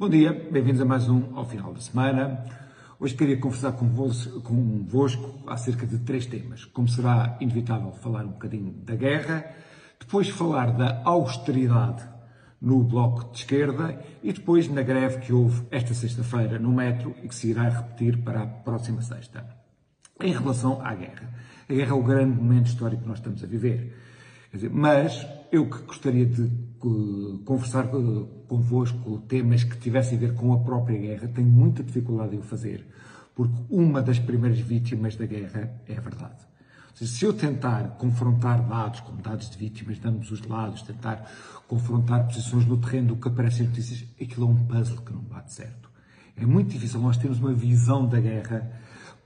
Bom dia, bem-vindos a mais um ao final da semana. Hoje queria conversar convosco, acerca de três temas. Como será inevitável falar um bocadinho da guerra, depois falar da austeridade no Bloco de Esquerda e depois na greve que houve esta sexta-feira no metro e que se irá repetir para a próxima sexta. Em relação à guerra. A guerra é o grande momento histórico que nós estamos a viver. Dizer, mas eu que gostaria de uh, conversar convosco temas que tivessem a ver com a própria guerra, tenho muita dificuldade em o fazer, porque uma das primeiras vítimas da guerra é a verdade. Seja, se eu tentar confrontar dados, como dados de vítimas de ambos os lados, tentar confrontar posições no terreno do que aparecem notícias, aquilo é um puzzle que não bate certo. É muito difícil nós termos uma visão da guerra,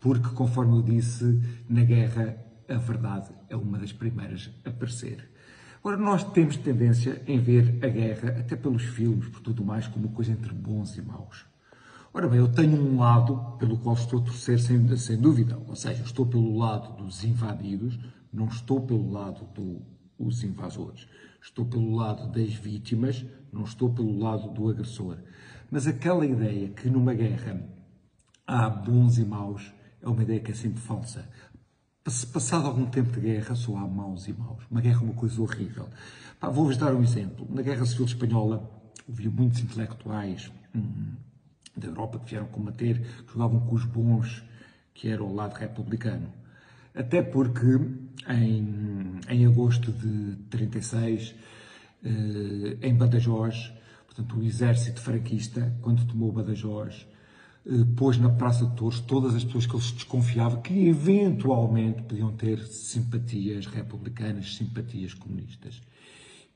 porque, conforme eu disse, na guerra a verdade é uma das primeiras a aparecer. Ora, nós temos tendência em ver a guerra, até pelos filmes, por tudo mais, como coisa entre bons e maus. Ora bem, eu tenho um lado pelo qual estou a torcer sem, sem dúvida, ou seja, estou pelo lado dos invadidos, não estou pelo lado dos invasores. Estou pelo lado das vítimas, não estou pelo lado do agressor. Mas aquela ideia que numa guerra há bons e maus é uma ideia que é sempre falsa. Passado algum tempo de guerra, só há maus e maus. Uma guerra é uma coisa horrível. Vou-vos dar um exemplo. Na Guerra Civil Espanhola, havia muitos intelectuais hum, da Europa que vieram combater, que jogavam com os bons, que era o lado republicano. Até porque, em, em agosto de 36, eh, em Badajoz, portanto, o exército franquista, quando tomou Badajoz, pôs na Praça de Touros todas as pessoas que ele se desconfiava que eventualmente podiam ter simpatias republicanas, simpatias comunistas.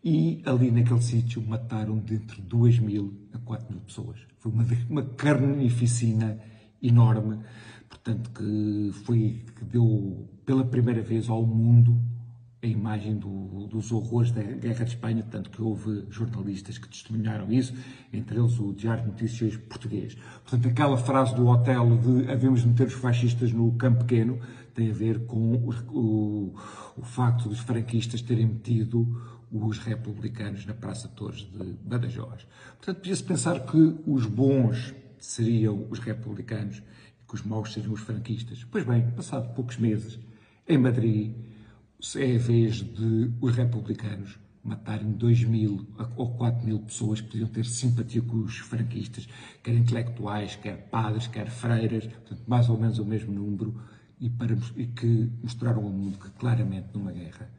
E ali naquele sítio mataram de entre 2 mil a 4 mil pessoas. Foi uma, uma carnificina enorme, portanto, que foi que deu pela primeira vez ao mundo a imagem do, dos horrores da Guerra de Espanha, tanto que houve jornalistas que testemunharam isso, entre eles o Diário de Notícias português. Portanto, aquela frase do Otelo de havemos de meter os fascistas no campo pequeno tem a ver com o, o, o facto dos franquistas terem metido os republicanos na Praça de Torres de Badajoz. Portanto, podia-se pensar que os bons seriam os republicanos e que os maus seriam os franquistas. Pois bem, passado poucos meses, em Madrid, é vez de os republicanos matarem 2 mil ou 4 mil pessoas que podiam ter simpatia com os franquistas, quer intelectuais, quer padres, quer freiras, portanto, mais ou menos o mesmo número, e, para, e que mostraram ao mundo que claramente numa guerra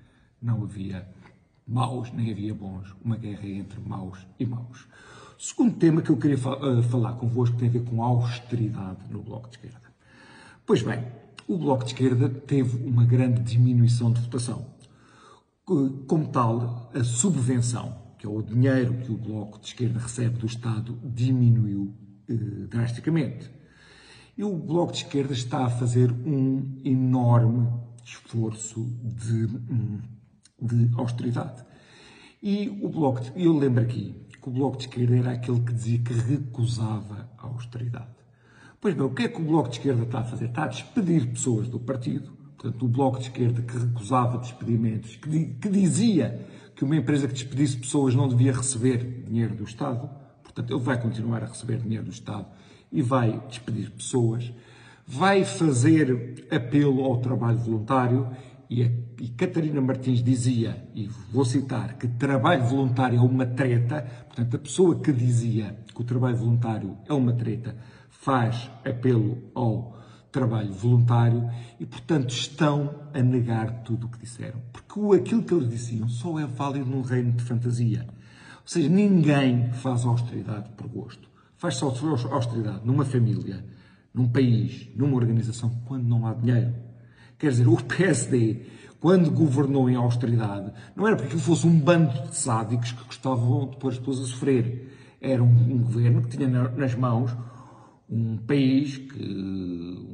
não havia maus nem havia bons, uma guerra entre maus e maus. O segundo tema que eu queria uh, falar convosco tem a ver com a austeridade no Bloco de Esquerda. Pois bem, o Bloco de Esquerda teve uma grande diminuição de votação. Como tal, a subvenção, que é o dinheiro que o Bloco de Esquerda recebe do Estado, diminuiu eh, drasticamente. E o Bloco de Esquerda está a fazer um enorme esforço de, hum, de austeridade. E o Bloco, de, eu lembro aqui que o Bloco de Esquerda era aquele que dizia que recusava a austeridade. Pois bem, o que é que o Bloco de Esquerda está a fazer? Está a despedir pessoas do partido. Portanto, o Bloco de Esquerda que recusava despedimentos, que, que dizia que uma empresa que despedisse pessoas não devia receber dinheiro do Estado. Portanto, ele vai continuar a receber dinheiro do Estado e vai despedir pessoas. Vai fazer apelo ao trabalho voluntário e, a, e Catarina Martins dizia, e vou citar, que trabalho voluntário é uma treta. Portanto, a pessoa que dizia que o trabalho voluntário é uma treta faz apelo ao trabalho voluntário e, portanto, estão a negar tudo o que disseram. Porque aquilo que eles diziam só é válido num reino de fantasia. Ou seja, ninguém faz austeridade por gosto. Faz-se austeridade numa família, num país, numa organização, quando não há dinheiro. Quer dizer, o PSD, quando governou em austeridade, não era porque fosse um bando de sádicos que gostavam de pôr as pessoas a sofrer. Era um, um governo que tinha nas mãos um país que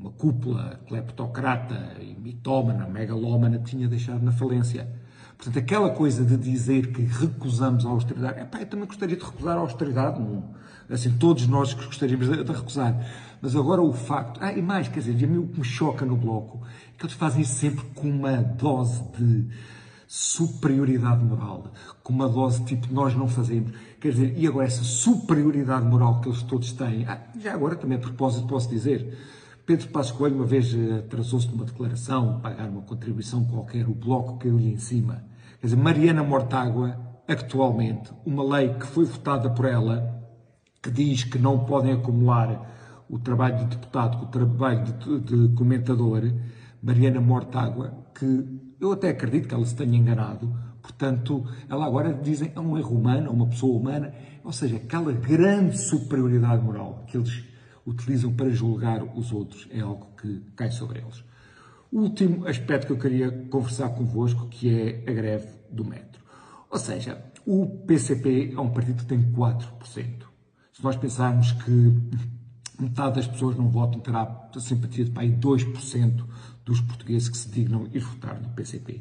uma cúpula cleptocrata e mitómana, megalómana, tinha deixado na falência. Portanto, aquela coisa de dizer que recusamos a austeridade, epá, eu também gostaria de recusar a austeridade, não, assim, todos nós gostaríamos de, de, recusar. Mas agora o facto, ah, e mais, quer dizer, o que me choca no Bloco é que eles fazem isso sempre com uma dose de, superioridade moral, com uma dose tipo nós não fazemos. Quer dizer, e agora essa superioridade moral que eles todos têm, ah, já agora também a propósito posso dizer, Pedro Passos Coelho uma vez eh, atrasou-se numa declaração, pagar uma contribuição qualquer, o bloco caiu-lhe em cima. Quer dizer, Mariana Mortágua, atualmente, uma lei que foi votada por ela, que diz que não podem acumular o trabalho de deputado com o trabalho de, de comentador, Mariana Mortágua, que eu até acredito que ela se tenha enganado, portanto, ela agora dizem é um erro humano, é uma pessoa humana, ou seja, aquela grande superioridade moral que eles utilizam para julgar os outros é algo que cai sobre eles. O último aspecto que eu queria conversar convosco, que é a greve do metro. Ou seja, o PCP é um partido que tem 4%. Se nós pensarmos que metade das pessoas não votam, terá simpatia de pai 2% dos portugueses que se dignam ir votar no PCP.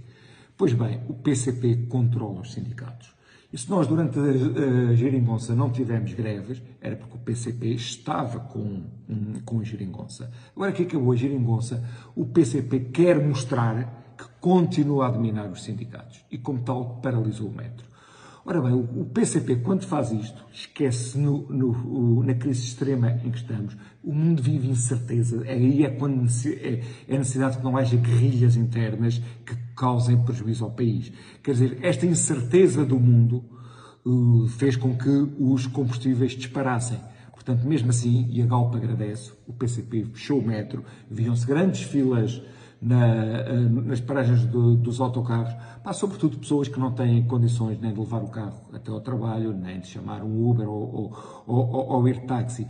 Pois bem, o PCP controla os sindicatos. E se nós, durante a, a geringonça, não tivemos greves, era porque o PCP estava com, com a geringonça. Agora que acabou a geringonça, o PCP quer mostrar que continua a dominar os sindicatos e, como tal, paralisou o metro. Ora bem, o PCP, quando faz isto, esquece no, no, na crise extrema em que estamos. O mundo vive incerteza. Aí é quando é, é necessidade que não haja guerrilhas internas que causem prejuízo ao país. Quer dizer, esta incerteza do mundo uh, fez com que os combustíveis disparassem. Portanto, mesmo assim, e a Galpa agradece, o PCP fechou o metro, viam-se grandes filas na, eh, nas paragens do, dos autocarros, pá, sobretudo pessoas que não têm condições nem de levar o carro até ao trabalho, nem de chamar um Uber ou, ou, ou, ou ir táxi.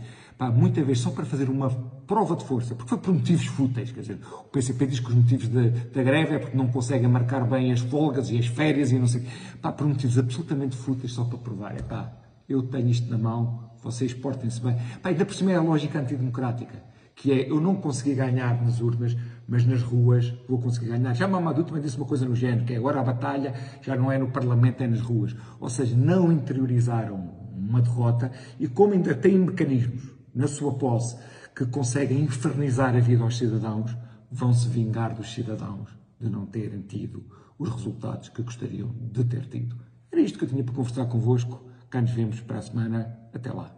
Muitas vezes só para fazer uma prova de força, porque foi por motivos fúteis. Quer dizer, o PCP diz que os motivos da greve é porque não conseguem marcar bem as folgas e as férias e não sei pá, por motivos absolutamente fúteis só para provar. É pá, eu tenho isto na mão, vocês portem-se bem. Pá, ainda por cima é a lógica antidemocrática, que é eu não consegui ganhar nas urnas, mas nas ruas vou conseguir ganhar. Já Mamadou também disse uma coisa no género, que é agora a batalha já não é no Parlamento, é nas ruas. Ou seja, não interiorizaram uma derrota e como ainda têm mecanismos na sua posse que conseguem infernizar a vida aos cidadãos, vão se vingar dos cidadãos de não terem tido os resultados que gostariam de ter tido. Era isto que eu tinha para conversar convosco. Cá nos vemos para a semana. Até lá.